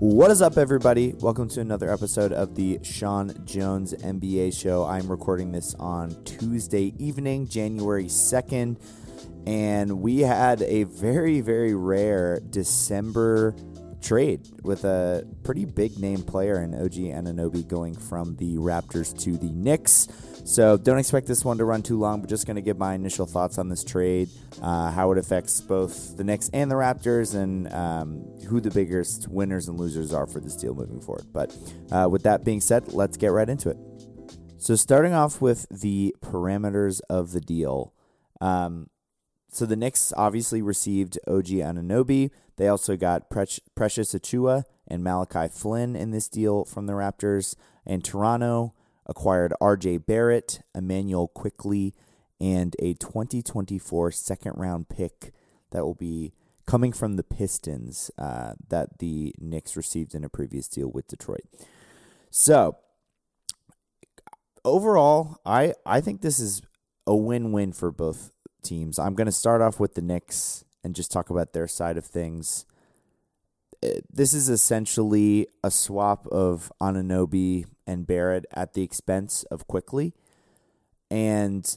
What is up, everybody? Welcome to another episode of the Sean Jones NBA Show. I'm recording this on Tuesday evening, January 2nd, and we had a very, very rare December trade with a pretty big name player in OG Anunoby going from the Raptors to the Knicks. So don't expect this one to run too long, but just going to give my initial thoughts on this trade, uh, how it affects both the Knicks and the Raptors, and um, who the biggest winners and losers are for this deal moving forward. But uh, with that being said, let's get right into it. So starting off with the parameters of the deal. Um, so the Knicks obviously received OG Anunoby. They also got Pre- Precious Achiuwa and Malachi Flynn in this deal from the Raptors. And Toronto acquired RJ Barrett, Immanuel Quickley, and a 2024 second round pick that will be coming from the Pistons uh, that the Knicks received in a previous deal with Detroit. So, overall, I, I think this is a win win for both teams. I'm going to start off with the Knicks and just talk about their side of things. This is essentially a swap of Anunoby and Barrett at the expense of Quickley. And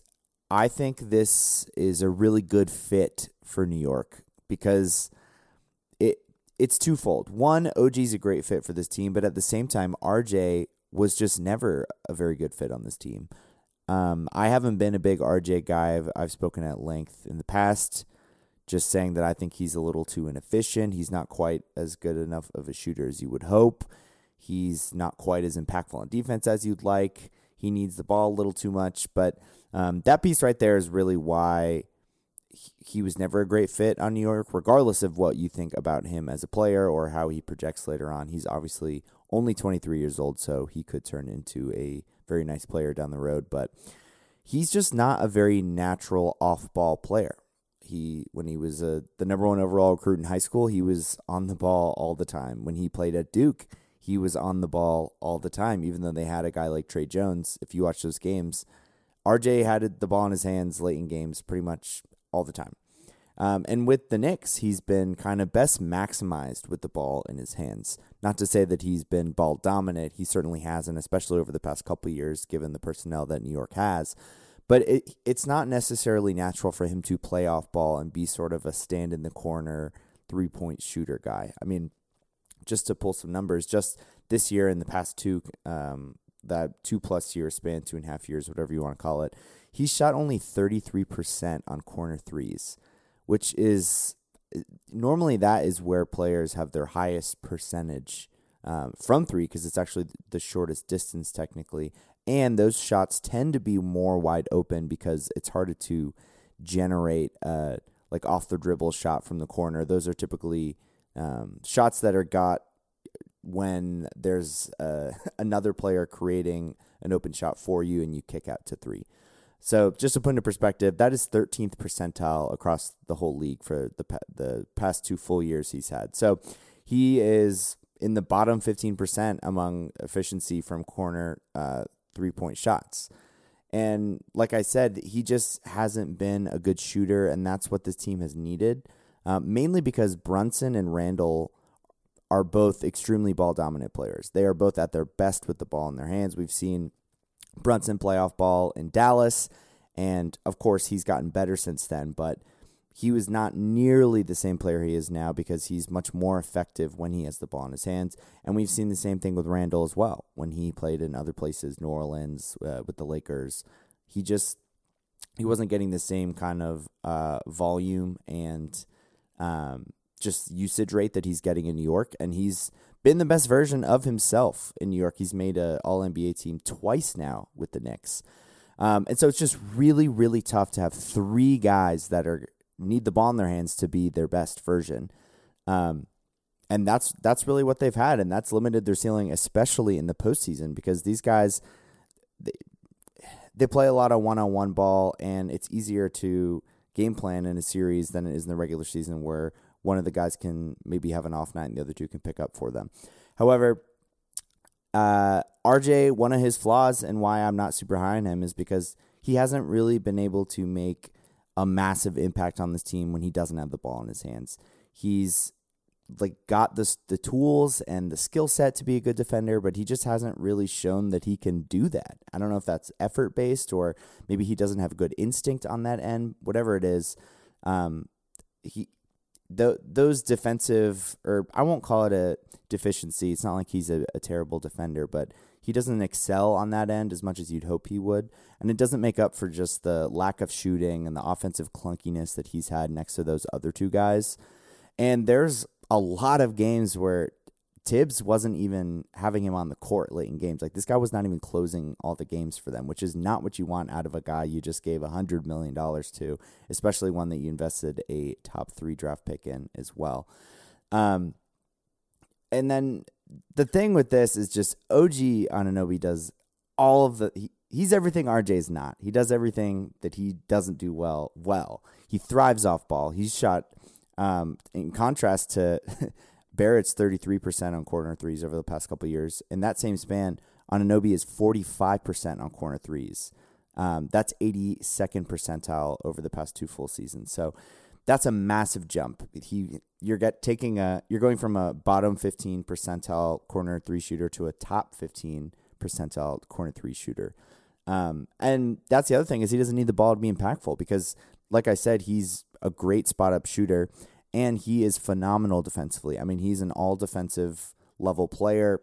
I think this is a really good fit for New York because it it's twofold. One, OG's a great fit for this team, but at the same time, RJ was just never a very good fit on this team. Um, I haven't been a big RJ guy. I've, I've spoken at length in the past, just saying that I think he's a little too inefficient. He's not quite as good enough of a shooter as you would hope. He's not quite as impactful on defense as you'd like. He needs the ball a little too much. But um, that piece right there is really why he was never a great fit on New York, regardless of what you think about him as a player or how he projects later on. He's obviously only 23 years old, so he could turn into a very nice player down the road. But he's just not a very natural off ball player. He when he was a, the number one overall recruit in high school, he was on the ball all the time. When he played at Duke, he was on the ball all the time, even though they had a guy like Tre Jones. If you watch those games, RJ had the ball in his hands late in games pretty much all the time. Um, and with the Knicks, he's been kind of best maximized with the ball in his hands. Not to say that he's been ball dominant. He certainly hasn't, especially over the past couple years, given the personnel that New York has. But it, it's not necessarily natural for him to play off ball and be sort of a stand in the corner three point shooter guy. I mean, just to pull some numbers, just this year in the past two, um, that two plus year span, two and a half years, whatever you want to call it, he shot only 33% on corner threes, which is normally that is where players have their highest percentage um, from three because it's actually the shortest distance technically. And those shots tend to be more wide open because it's harder to generate like off the dribble shot from the corner. Those are typically um, shots that are got when there's uh, another player creating an open shot for you and you kick out to three. So just to put into perspective, that is 13th percentile across the whole league for the the past two full years he's had. So he is in the bottom 15% among efficiency from corner uh, three point shots. And like I said, he just hasn't been a good shooter, and that's what this team has needed uh, mainly because Brunson and Randle are both extremely ball dominant players. They are both at their best with the ball in their hands. We've seen Brunson play off ball in Dallas, and of course, he's gotten better since then, but he was not nearly the same player he is now because he's much more effective when he has the ball in his hands. And we've seen the same thing with Randle as well when he played in other places, New Orleans, uh, with the Lakers. He just he wasn't getting the same kind of uh, volume and um, just usage rate that he's getting in New York, and he's been the best version of himself in New York. He's made a All NBA team twice now with the Knicks, um, and so it's just really, really tough to have three guys that are need the ball in their hands to be their best version. Um, and that's that's really what they've had, and that's limited their ceiling, especially in the postseason, because these guys they, they play a lot of one on one ball, and it's easier to game plan in a series than it is in the regular season where one of the guys can maybe have an off night and the other two can pick up for them. However, uh, RJ, one of his flaws and why I'm not super high on him is because he hasn't really been able to make a massive impact on this team when he doesn't have the ball in his hands. He's like got the the tools and the skill set to be a good defender, but he just hasn't really shown that he can do that. I don't know if that's effort based or maybe he doesn't have good instinct on that end. Whatever it is, um, he those defensive or I won't call it a deficiency. It's not like he's a, a terrible defender, but he doesn't excel on that end as much as you'd hope he would. And it doesn't make up for just the lack of shooting and the offensive clunkiness that he's had next to those other two guys. And there's a lot of games where Thibs wasn't even having him on the court late in games. Like this guy was not even closing all the games for them, which is not what you want out of a guy you just gave a hundred million dollars to, especially one that you invested a top three draft pick in as well. Um, and then the thing with this is just OG Anunoby does all of the he, he's everything RJ's not. He does everything that he doesn't do well well. He thrives off ball. He's shot um, in contrast to Barrett's 33% on corner threes over the past couple years. In that same span, Anunoby is 45% on corner threes. Um, that's 82nd percentile over the past two full seasons. So that's a massive jump. He you're get taking a you're going from a bottom 15 percentile corner three shooter to a top 15 percentile corner three shooter. Um, and that's the other thing is he doesn't need the ball to be impactful because, like I said, he's a great spot up shooter, and he is phenomenal defensively. I mean, he's an all defensive level player.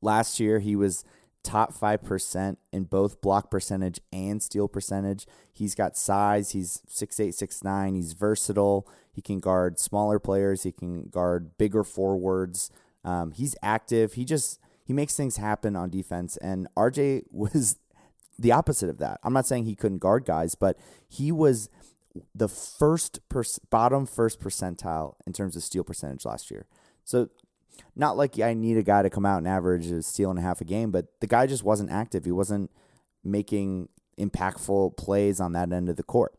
Last year, he was top 5% in both block percentage and steal percentage. He's got size. He's 6'8, 6'9. He's versatile. He can guard smaller players. He can guard bigger forwards. Um, he's active. He just he makes things happen on defense. And RJ was the opposite of that. I'm not saying he couldn't guard guys, but he was the first per- bottom first percentile in terms of steal percentage last year. So not like I need a guy to come out and average a steal and a half a game, but the guy just wasn't active. He wasn't making impactful plays on that end of the court.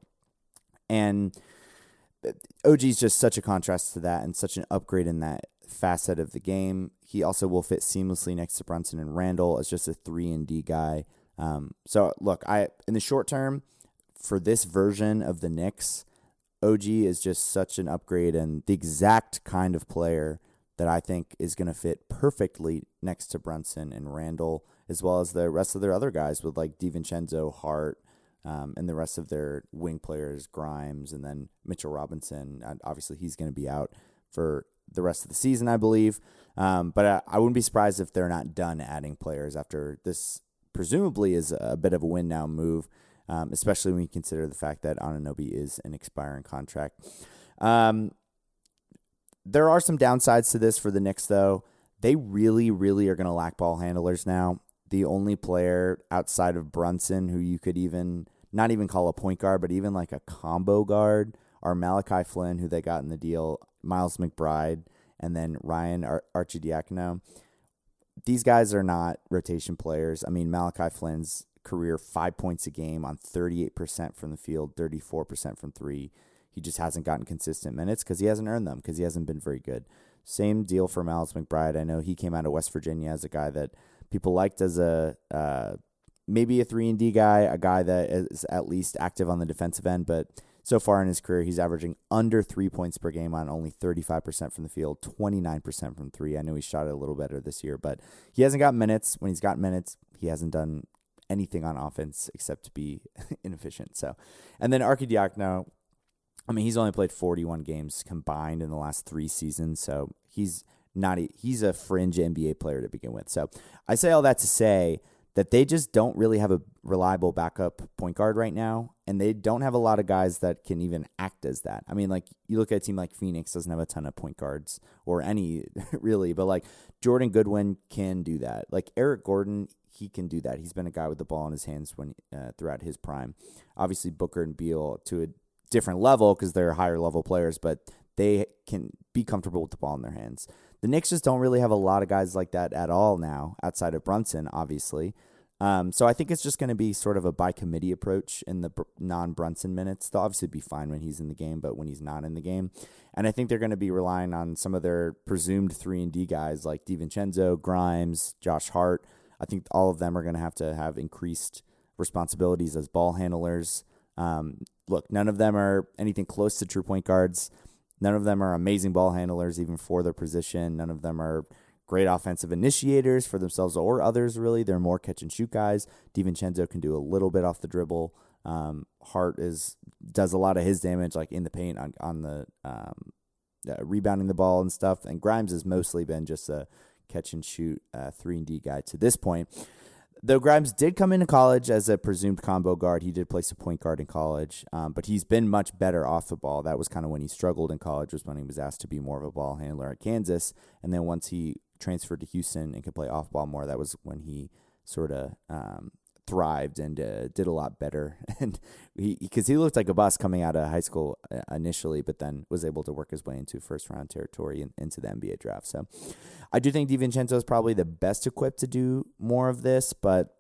And OG is just such a contrast to that and such an upgrade in that facet of the game. He also will fit seamlessly next to Brunson and Randle as just a three and D guy. Um, so look, I in the short term, for this version of the Knicks, OG is just such an upgrade and the exact kind of player that I think is going to fit perfectly next to Brunson and Randle, as well as the rest of their other guys with like DiVincenzo, Hart, um, and the rest of their wing players, Grimes, and then Mitchell Robinson. Obviously, he's going to be out for the rest of the season, I believe. Um, but I, I wouldn't be surprised if they're not done adding players after this. Presumably, is a bit of a win now move um, especially when you consider the fact that Anunoby is an expiring contract. Um, there are some downsides to this for the Knicks, though. They really, really are going to lack ball handlers now. The only player outside of Brunson who you could even not even call a point guard, but even like a combo guard are Malachi Flynn, who they got in the deal, Miles McBride, and then Ryan Ar- Arcidiacono. These guys are not rotation players. I mean, Malachi Flynn's career five points a game on 38% from the field, 34% from three. He just hasn't gotten consistent minutes because he hasn't earned them because he hasn't been very good. Same deal for Miles McBride. I know he came out of West Virginia as a guy that people liked as a uh, maybe a three and D guy, a guy that is at least active on the defensive end, but so far in his career, he's averaging under three points per game on only 35% from the field, 29% from three. I know he shot it a little better this year, but he hasn't got minutes. When he's got minutes, he hasn't done anything on offense except to be inefficient. So, and then Arcidiacono, I mean, he's only played 41 games combined in the last three seasons, so he's not a, he's a fringe NBA player to begin with. So, I say all that to say that they just don't really have a reliable backup point guard right now, and they don't have a lot of guys that can even act as that. I mean, like you look at a team like Phoenix doesn't have a ton of point guards or any really, but like Jordan Goodwin can do that. Like Eric Gordon, he can do that. He's been a guy with the ball in his hands when uh, throughout his prime. Obviously, Booker and Beal to a different level because they're higher level players, but they can be comfortable with the ball in their hands. The Knicks just don't really have a lot of guys like that at all now, outside of Brunson, obviously. Um, so I think it's just going to be sort of a by committee approach in the non Brunson minutes. They'll obviously be fine when he's in the game, but when he's not in the game, and I think they're going to be relying on some of their presumed three and D guys like DiVincenzo, Grimes, Josh Hart, I think all of them are going to have to have increased responsibilities as ball handlers. Um, look, none of them are anything close to true point guards. None of them are amazing ball handlers, even for their position. None of them are great offensive initiators for themselves or others, really. They're more catch and shoot guys. DiVincenzo can do a little bit off the dribble. Um, Hart is does a lot of his damage, like in the paint on, on the um, uh, rebounding the ball and stuff. And Grimes has mostly been just a catch and shoot uh, 3 and D guy to this point. Though Grimes did come into college as a presumed combo guard, he did play some point guard in college, um, but he's been much better off the ball. That was kind of when he struggled in college, was when he was asked to be more of a ball handler at Kansas, and then once he transferred to Houston and could play off ball more, that was when he sort of um, thrived and uh, did a lot better. And he because he looked like a boss coming out of high school uh, initially, but then was able to work his way into first round territory and into the NBA draft. So I do think DiVincenzo is probably the best equipped to do more of this, but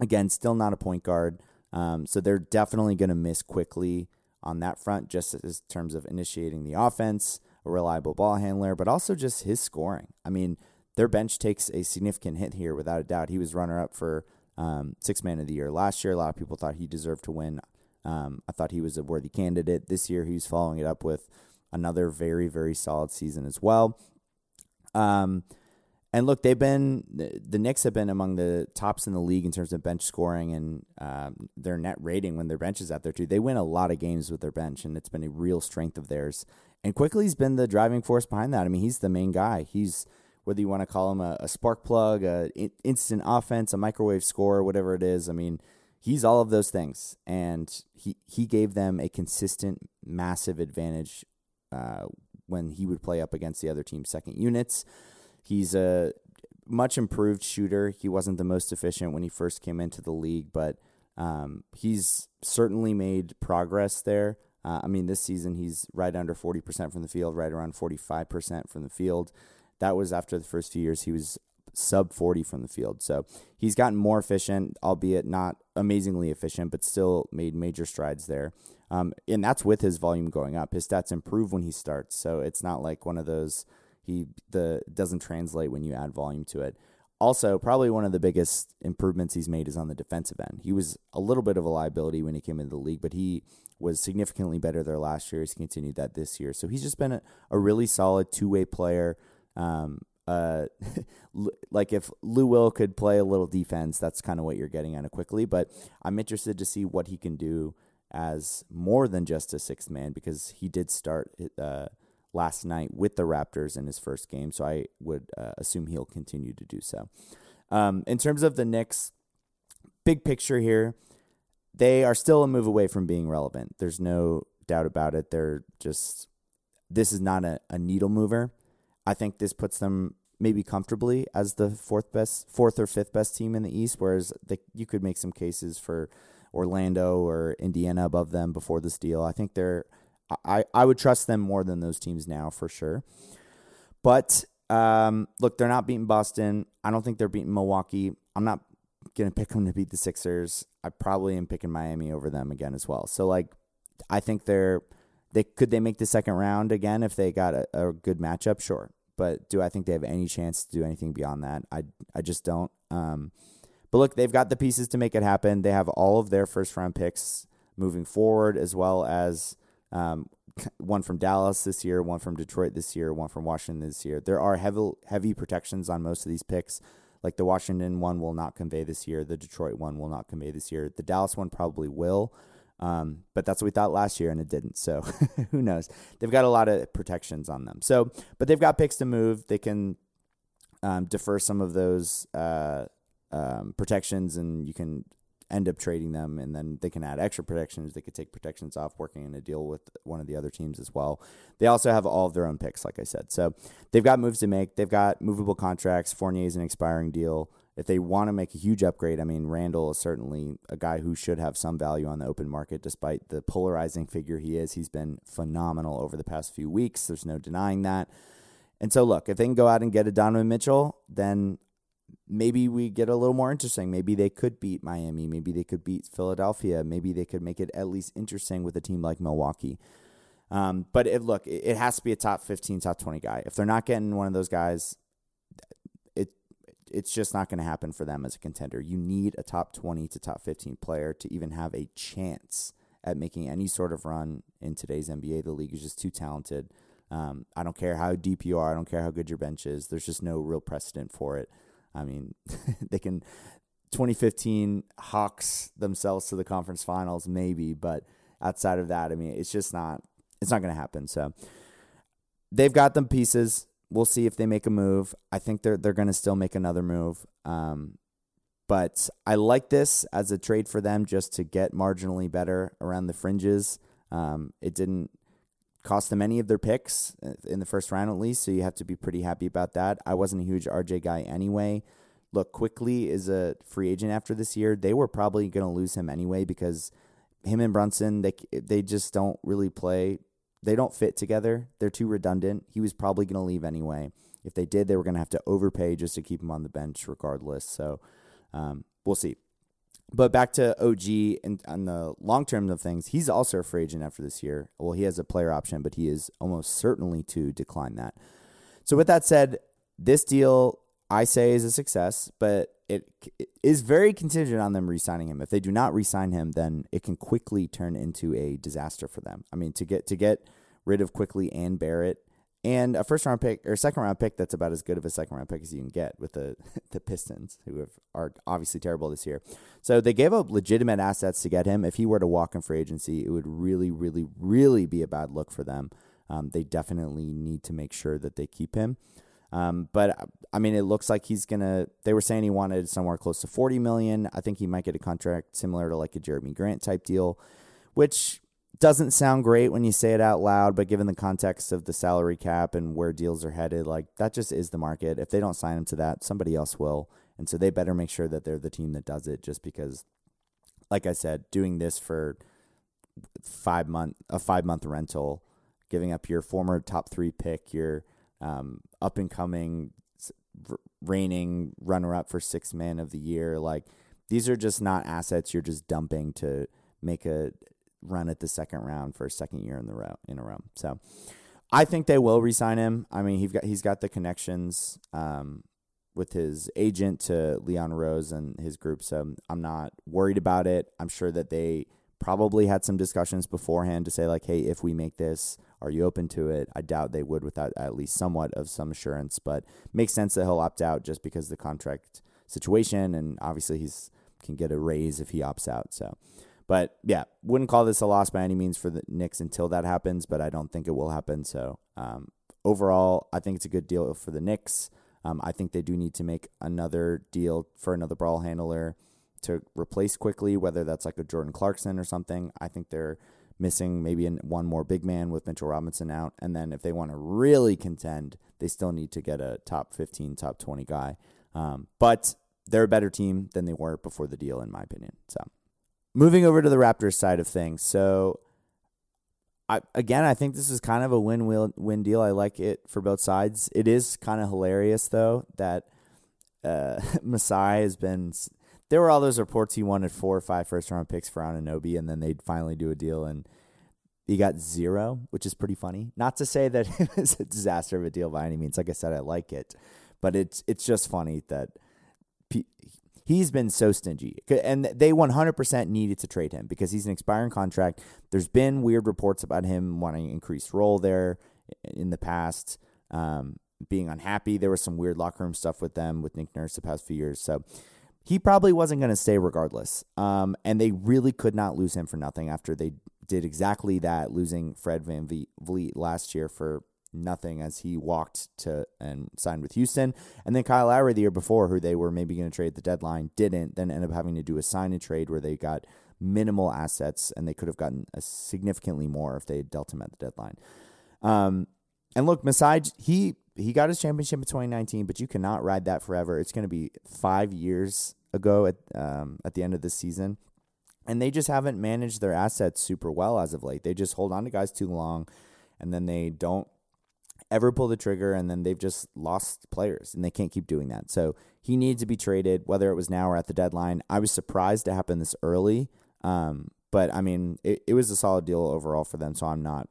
again, still not a point guard. Um, so they're definitely going to miss Quickley on that front, just in terms of initiating the offense, a reliable ball handler, but also just his scoring. I mean, their bench takes a significant hit here without a doubt. He was runner up for um, six man of the year last year. A lot of people thought he deserved to win. Um, I thought he was a worthy candidate. This year, he's following it up with another very, very solid season as well. Um, and look, they've been the Knicks have been among the tops in the league in terms of bench scoring and um, their net rating when their bench is out there too. They win a lot of games with their bench, and it's been a real strength of theirs. And Quickley's been the driving force behind that. I mean, he's the main guy. He's whether you want to call him a, a spark plug, a instant offense, a microwave score, whatever it is. I mean, he's all of those things, and he he gave them a consistent, massive advantage uh, when he would play up against the other team's second units. He's a much improved shooter. He wasn't the most efficient when he first came into the league, but um, he's certainly made progress there. Uh, I mean, this season he's right under 40% from the field, right around 45% from the field. That was after the first few years. He was sub 40 from the field. So he's gotten more efficient, albeit not amazingly efficient, but still made major strides there. Um, and that's with his volume going up. His stats improve when he starts. So it's not like one of those he the doesn't translate when you add volume to it. Also, probably one of the biggest improvements he's made is on the defensive end. He was a little bit of a liability when he came into the league, but he was significantly better there last year. He's continued that this year. So he's just been a, a really solid two way player. Um, uh, like if Lou Will could play a little defense, that's kind of what you're getting at it Quickley. But I'm interested to see what he can do as more than just a sixth man because he did start uh, last night with the Raptors in his first game. So I would uh, assume he'll continue to do so. Um, in terms of the Knicks, big picture here, they are still a move away from being relevant. There's no doubt about it. They're just, this is not a, a needle mover. I think this puts them maybe comfortably as the fourth best, fourth or fifth best team in the East. Whereas the, you could make some cases for Orlando or Indiana above them before this deal. I think they're, I, I would trust them more than those teams now for sure. But um, look, they're not beating Boston. I don't think they're beating Milwaukee. I'm not gonna pick them to beat the Sixers. I probably am picking Miami over them again as well. So like, I think they're they could they make the second round again if they got a, a good matchup. Sure, but do I think they have any chance to do anything beyond that? I I just don't. Um, but look, they've got the pieces to make it happen. They have all of their first round picks moving forward, as well as um, one from Dallas this year, one from Detroit this year, one from Washington this year. There are heavy heavy protections on most of these picks. Like the Washington one will not convey this year, the Detroit one will not convey this year. The Dallas one probably will. Um, but that's what we thought last year, and it didn't. So who knows? They've got a lot of protections on them. So, but they've got picks to move. They can um, defer some of those uh, um, protections, and you can end up trading them, and then they can add extra protections. They could take protections off, working in a deal with one of the other teams as well. They also have all of their own picks, like I said. So they've got moves to make. They've got movable contracts. Fournier's an expiring deal if they want to make a huge upgrade, I mean, Randle is certainly a guy who should have some value on the open market, despite the polarizing figure he is. He's been phenomenal over the past few weeks. There's no denying that. And so, look, if they can go out and get a Donovan Mitchell, then maybe we get a little more interesting. Maybe they could beat Miami. Maybe they could beat Philadelphia. Maybe they could make it at least interesting with a team like Milwaukee. Um, but it, look, it has to be a top 15, top 20 guy. If they're not getting one of those guys, it's just not going to happen for them as a contender. You need a top 20 to top 15 player to even have a chance at making any sort of run in today's NBA. The league is just too talented. Um, I don't care how deep you are. I don't care how good your bench is. There's just no real precedent for it. I mean, they can 2015 Hawks themselves to the conference finals, maybe, but outside of that, I mean, it's just not it's not going to happen. So they've got them pieces. We'll see if they make a move. I think they're they're going to still make another move. Um, but I like this as a trade for them just to get marginally better around the fringes. Um, it didn't cost them any of their picks in the first round at least, so you have to be pretty happy about that. I wasn't a huge RJ guy anyway. Look, Quickley is a free agent after this year. They were probably going to lose him anyway because him and Brunson they they just don't really play. They don't fit together. They're too redundant. He was probably going to leave anyway. If they did, they were going to have to overpay just to keep him on the bench regardless. So um, we'll see. But back to OG and on the long term of things, he's also a free agent after this year. Well, he has a player option, but he is almost certainly to decline that. So with that said, this deal I say is a success, but it, it is very contingent on them re-signing him. If they do not re-sign him, then it can quickly turn into a disaster for them. I mean, to get to get rid of Quickley and Barrett and a first round pick or second round pick that's about as good of a second round pick as you can get with the the Pistons, who have, are obviously terrible this year. So they gave up legitimate assets to get him. If he were to walk in free agency, it would really, really, really be a bad look for them. Um, they definitely need to make sure that they keep him. Um, but I mean, it looks like he's gonna. They were saying he wanted somewhere close to forty million. I think he might get a contract similar to like a Jerami Grant type deal, which doesn't sound great when you say it out loud, but given the context of the salary cap and where deals are headed, like that just is the market. If they don't sign him to that, somebody else will. And so they better make sure that they're the team that does it just because like I said, doing this for 5 month a 5 month rental, giving up your former top 3 pick, your um, up and coming reigning runner up for 6 man of the year, like these are just not assets you're just dumping to make a run at the second round for a second year in the row in a row. So I think they will resign him. I mean, he's got he's got the connections um, with his agent to Leon Rose and his group, so I'm not worried about it. I'm sure that they probably had some discussions beforehand to say like, hey, if we make this, are you open to it? I doubt they would without at least somewhat of some assurance, but makes sense that he'll opt out just because the contract situation and obviously he's can get a raise if he opts out. So but yeah, wouldn't call this a loss by any means for the Knicks until that happens, but I don't think it will happen. So um, overall, I think it's a good deal for the Knicks. Um, I think they do need to make another deal for another brawl handler to replace Quickley, whether that's like a Jordan Clarkson or something. I think they're missing maybe one more big man with Mitchell Robinson out. And then if they want to really contend, they still need to get a top 15, top 20 guy. Um, but they're a better team than they were before the deal, in my opinion. So moving over to the Raptors side of things. So, I, again, I think this is kind of a win win deal. I like it for both sides. It is kind of hilarious though that uh, Masai has been. There were all those reports he wanted four or five first round picks for Anunoby, and then they'd finally do a deal, and he got zero, which is pretty funny. Not to say that it was a disaster of a deal by any means. Like I said, I like it, but it's it's just funny that he's been so stingy. And they 100% needed to trade him because he's an expiring contract. There's been weird reports about him wanting increased role there in the past, um, being unhappy. There was some weird locker room stuff with them with Nick Nurse the past few years. So he probably wasn't going to stay regardless. Um, and they really could not lose him for nothing after they did exactly that, losing Fred VanVleet last year for nothing as he walked to and signed with Houston. And then Kyle Lowry the year before, who they were maybe going to trade the deadline, didn't. Then ended up having to do a sign and trade where they got minimal assets and they could have gotten significantly more if they had dealt him at the deadline. Um, and look, Masai, he he got his championship in 2019, but you cannot ride that forever. It's going to be five years ago at um, at the end of the season. And they just haven't managed their assets super well as of late. They just hold on to guys too long, and then they don't ever pull the trigger and then they've just lost players and they can't keep doing that. So he needs to be traded, whether it was now or at the deadline. I was surprised to happen this early. Um, but I mean, it, it was a solid deal overall for them. So I'm not.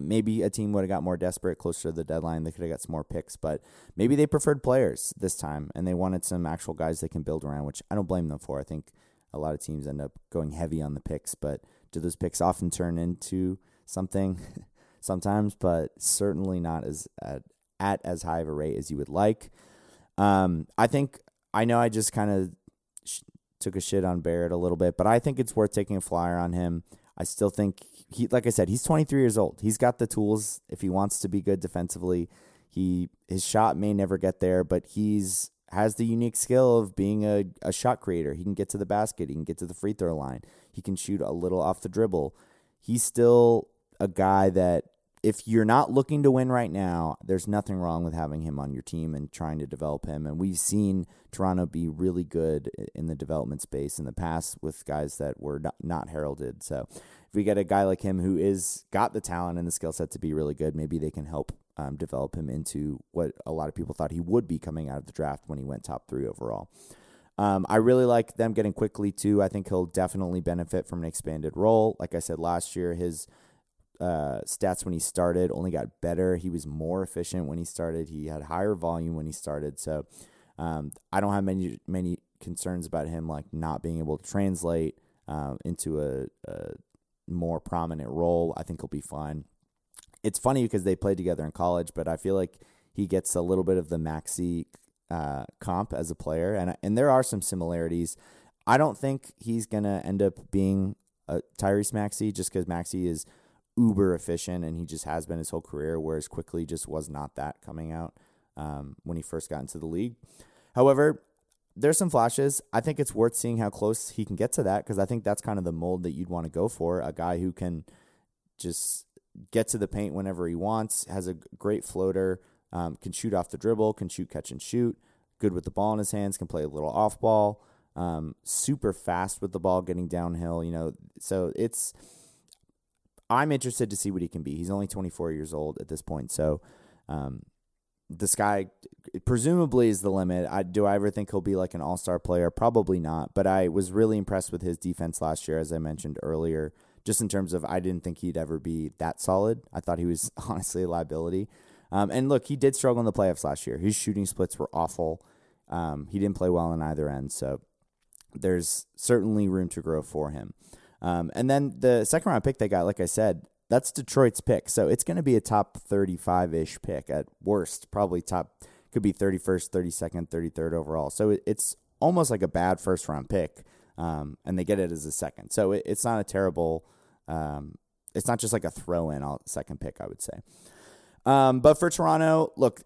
Maybe a team would have got more desperate closer to the deadline. They could have got some more picks, but maybe they preferred players this time and they wanted some actual guys they can build around, which I don't blame them for. I think A lot of teams end up going heavy on the picks, but do those picks often turn into something? Sometimes, but certainly not as at, at as high of a rate as you would like. Um, I think I know I just kind of sh- took a shit on Barrett a little bit, but I think it's worth taking a flyer on him. I still think he, like I said, he's 23 years old. He's got the tools if he wants to be good defensively. He his shot may never get there, but he's has the unique skill of being a, a shot creator. He can get to the basket, he can get to the free throw line, he can shoot a little off the dribble. He's still a guy that if you're not looking to win right now, there's nothing wrong with having him on your team and trying to develop him. And we've seen Toronto be really good in the development space in the past with guys that were not, heralded. So if we get a guy like him who is got the talent and the skill set to be really good, maybe they can help um, develop him into what a lot of people thought he would be coming out of the draft when he went top three overall. Um, I really like them getting Quickley too. I think he'll definitely benefit from an expanded role. Like I said last year, his uh, stats when he started only got better. He was more efficient when he started. He had higher volume when he started. So um, I don't have many many concerns about him like not being able to translate um, into a, a more prominent role. I think he'll be fine it's funny because they played together in college, but I feel like he gets a little bit of the Maxey uh, comp as a player, and and there are some similarities. I don't think he's gonna end up being a Tyrese Maxey just because Maxey is uber efficient and he just has been his whole career, whereas Quickley just was not that coming out um, when he first got into the league. However, there's some flashes. I think it's worth seeing how close he can get to that because I think that's kind of the mold that you'd want to go for a guy who can just get to the paint whenever he wants, has a great floater, um, can shoot off the dribble, can shoot, catch, and shoot, good with the ball in his hands, can play a little off ball, um, super fast with the ball getting downhill, you know. So it's, I'm interested to see what he can be. He's only 24 years old at this point. So, um, the sky presumably is the limit. I do I ever think he'll be like an all-star player? Probably not, but I was really impressed with his defense last year as I mentioned earlier just in terms of I didn't think he'd ever be that solid. I thought he was honestly a liability. Um, and look, he did struggle in the playoffs last year. His shooting splits were awful. Um, he didn't play well on either end, so there's certainly room to grow for him. Um, and then the second round pick they got, like I said, that's Detroit's pick. So it's going to be a top 35 ish pick at worst, probably top, could be 31st, 32nd, 33rd overall. So it's almost like a bad first round pick. Um, and they get it as a second. So it, it's not a terrible um, it's not just like a throw in second pick, I would say. Um, but for Toronto, look,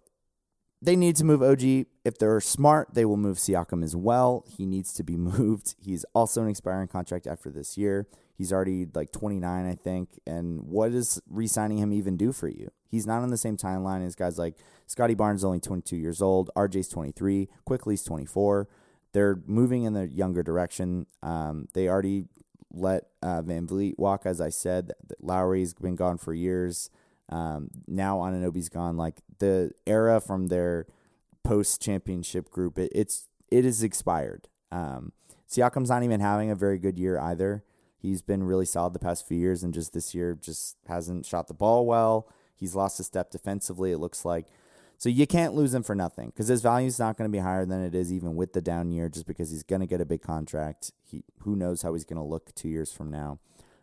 they need to move OG. If they're smart, they will move Siakam as well. He needs to be moved. He's also an expiring contract after this year. He's already like 29, I think. And what does re signing him even do for you? He's not on the same timeline as guys like Scottie Barnes, only 22 years old. RJ's 23. Quickley's 24. They're moving in the younger direction. Um, they already let uh, VanVleet walk, as I said. Lowry's been gone for years. Um, now Anunoby's gone. Like the era from their post championship group, it, it's it is expired. Um, Siakam's not even having a very good year either. He's been really solid the past few years, and just this year just hasn't shot the ball well. He's lost a step defensively. It looks like so you can't lose him for nothing because his value is not going to be higher than it is even with the down year, just because he's going to get a big contract. He who knows how he's going to look two years from now.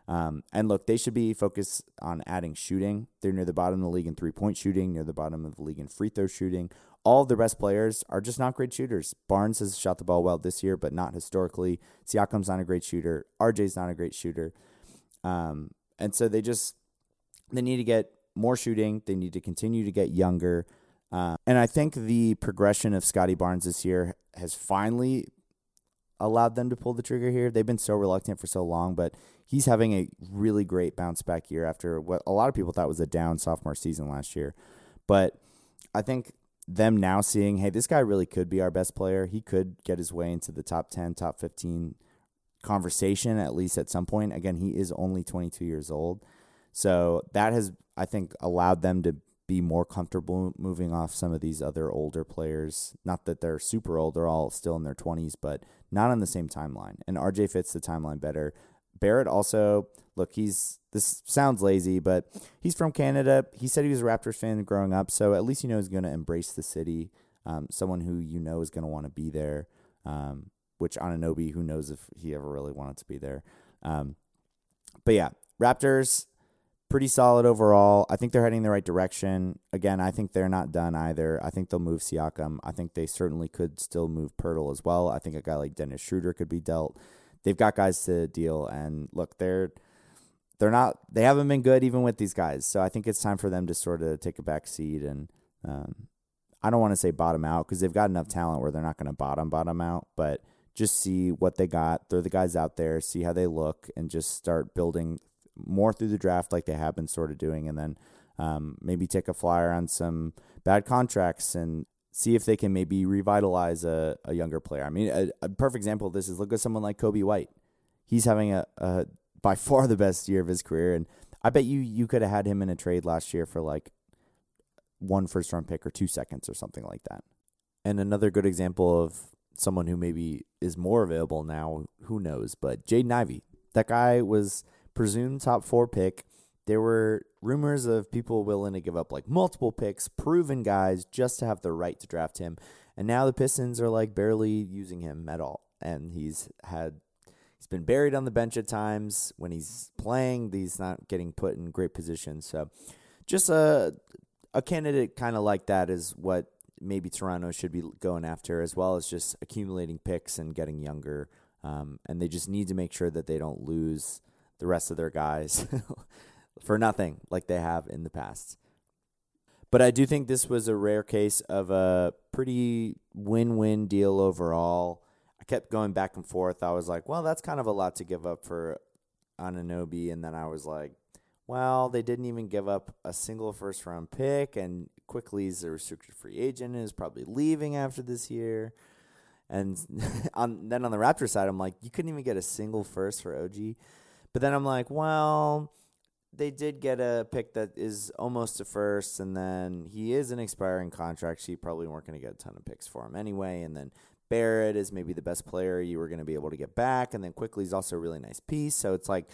Um, and look, they should be focused on adding shooting. They're near the bottom of the league in three point shooting, near the bottom of the league in free throw shooting. All their best players are just not great shooters. Barnes has shot the ball well this year, but not historically. Siakam's not a great shooter. RJ's not a great shooter. Um, and so they just they need to get more shooting. They need to continue to get younger. Uh, and I think the progression of Scottie Barnes this year has finally allowed them to pull the trigger here. They've been so reluctant for so long, but he's having a really great bounce back year after what a lot of people thought was a down sophomore season last year. But I think them now seeing, hey, this guy really could be our best player. He could get his way into the top 10, top 15 conversation, at least at some point. Again, he is only 22 years old. So that has, I think, allowed them to be more comfortable moving off some of these other older players. Not that they're super old, they're all still in their 20s, but not on the same timeline. And RJ fits the timeline better. Barrett also, look, he's this sounds lazy, but he's from Canada. He said he was a Raptors fan growing up, so at least you know he's going to embrace the city. Um, someone who you know is going to want to be there. Um, which Anunoby, who knows if he ever really wanted to be there. Um, but yeah, Raptors pretty solid overall. I think they're heading the right direction. Again, I think they're not done either. I think they'll move Siakam. I think they certainly could still move Poeltl as well. I think a guy like Dennis Schroeder could be dealt. They've got guys to deal, and look, they're they're not they haven't been good even with these guys. So I think it's time for them to sort of take a back seat and um, I don't want to say bottom out because they've got enough talent where they're not going to bottom bottom out, but just see what they got, throw the guys out there, see how they look, and just start building more through the draft like they have been sort of doing, and then um, maybe take a flyer on some bad contracts and see if they can maybe revitalize a, a younger player. I mean, a, a perfect example of this is look at someone like Coby White. He's having a, a by far the best year of his career, and I bet you you could have had him in a trade last year for like one first round pick or two seconds or something like that. And another good example of someone who maybe is more available now, who knows, but Jaden Ivey. That guy was presumed top four pick. There were rumors of people willing to give up like multiple picks, proven guys, just to have the right to draft him. And now the Pistons are like barely using him at all. And he's had he's been buried on the bench at times. When he's playing, he's not getting put in great positions. So just a a candidate kind of like that is what maybe Toronto should be going after, as well as just accumulating picks and getting younger. Um, and they just need to make sure that they don't lose the rest of their guys for nothing like they have in the past. But I do think this was a rare case of a pretty win win deal overall. I kept going back and forth. I was like, well, that's kind of a lot to give up for Anunoby. And then I was like, well, they didn't even give up a single first round pick, and Quickley is a restricted free agent is probably leaving after this year. And on then on the Raptor side, I'm like, you couldn't even get a single first for OG. But then I'm like, well, they did get a pick that is almost a first, and then he is an expiring contract. So you probably weren't going to get a ton of picks for him anyway. And then Barrett is maybe the best player you were going to be able to get back, and then Quickley is also a really nice piece. So it's like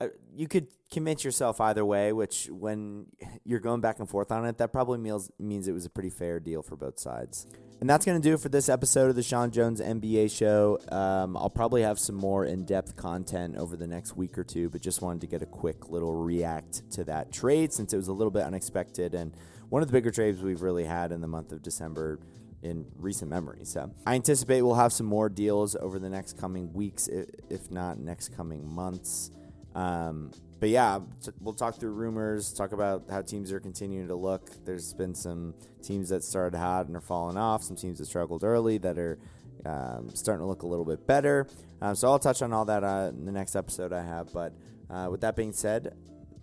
uh, you could convince yourself either way, which when you're going back and forth on it, that probably means, means it was a pretty fair deal for both sides. And that's going to do it for this episode of the Sean Jones NBA show. Um, I'll probably have some more in depth content over the next week or two, but just wanted to get a quick little react to that trade since it was a little bit unexpected and one of the bigger trades we've really had in the month of December in recent memory. So I anticipate we'll have some more deals over the next coming weeks, if not next coming months. Um, but yeah, we'll talk through rumors, talk about how teams are continuing to look. There's been some teams that started hot and are falling off, some teams that struggled early that are um, starting to look a little bit better. Um, so I'll touch on all that uh, in the next episode I have. But uh, with that being said,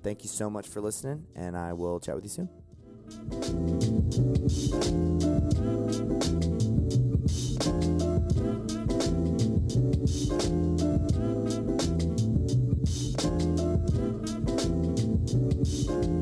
thank you so much for listening, and I will chat with you soon. Música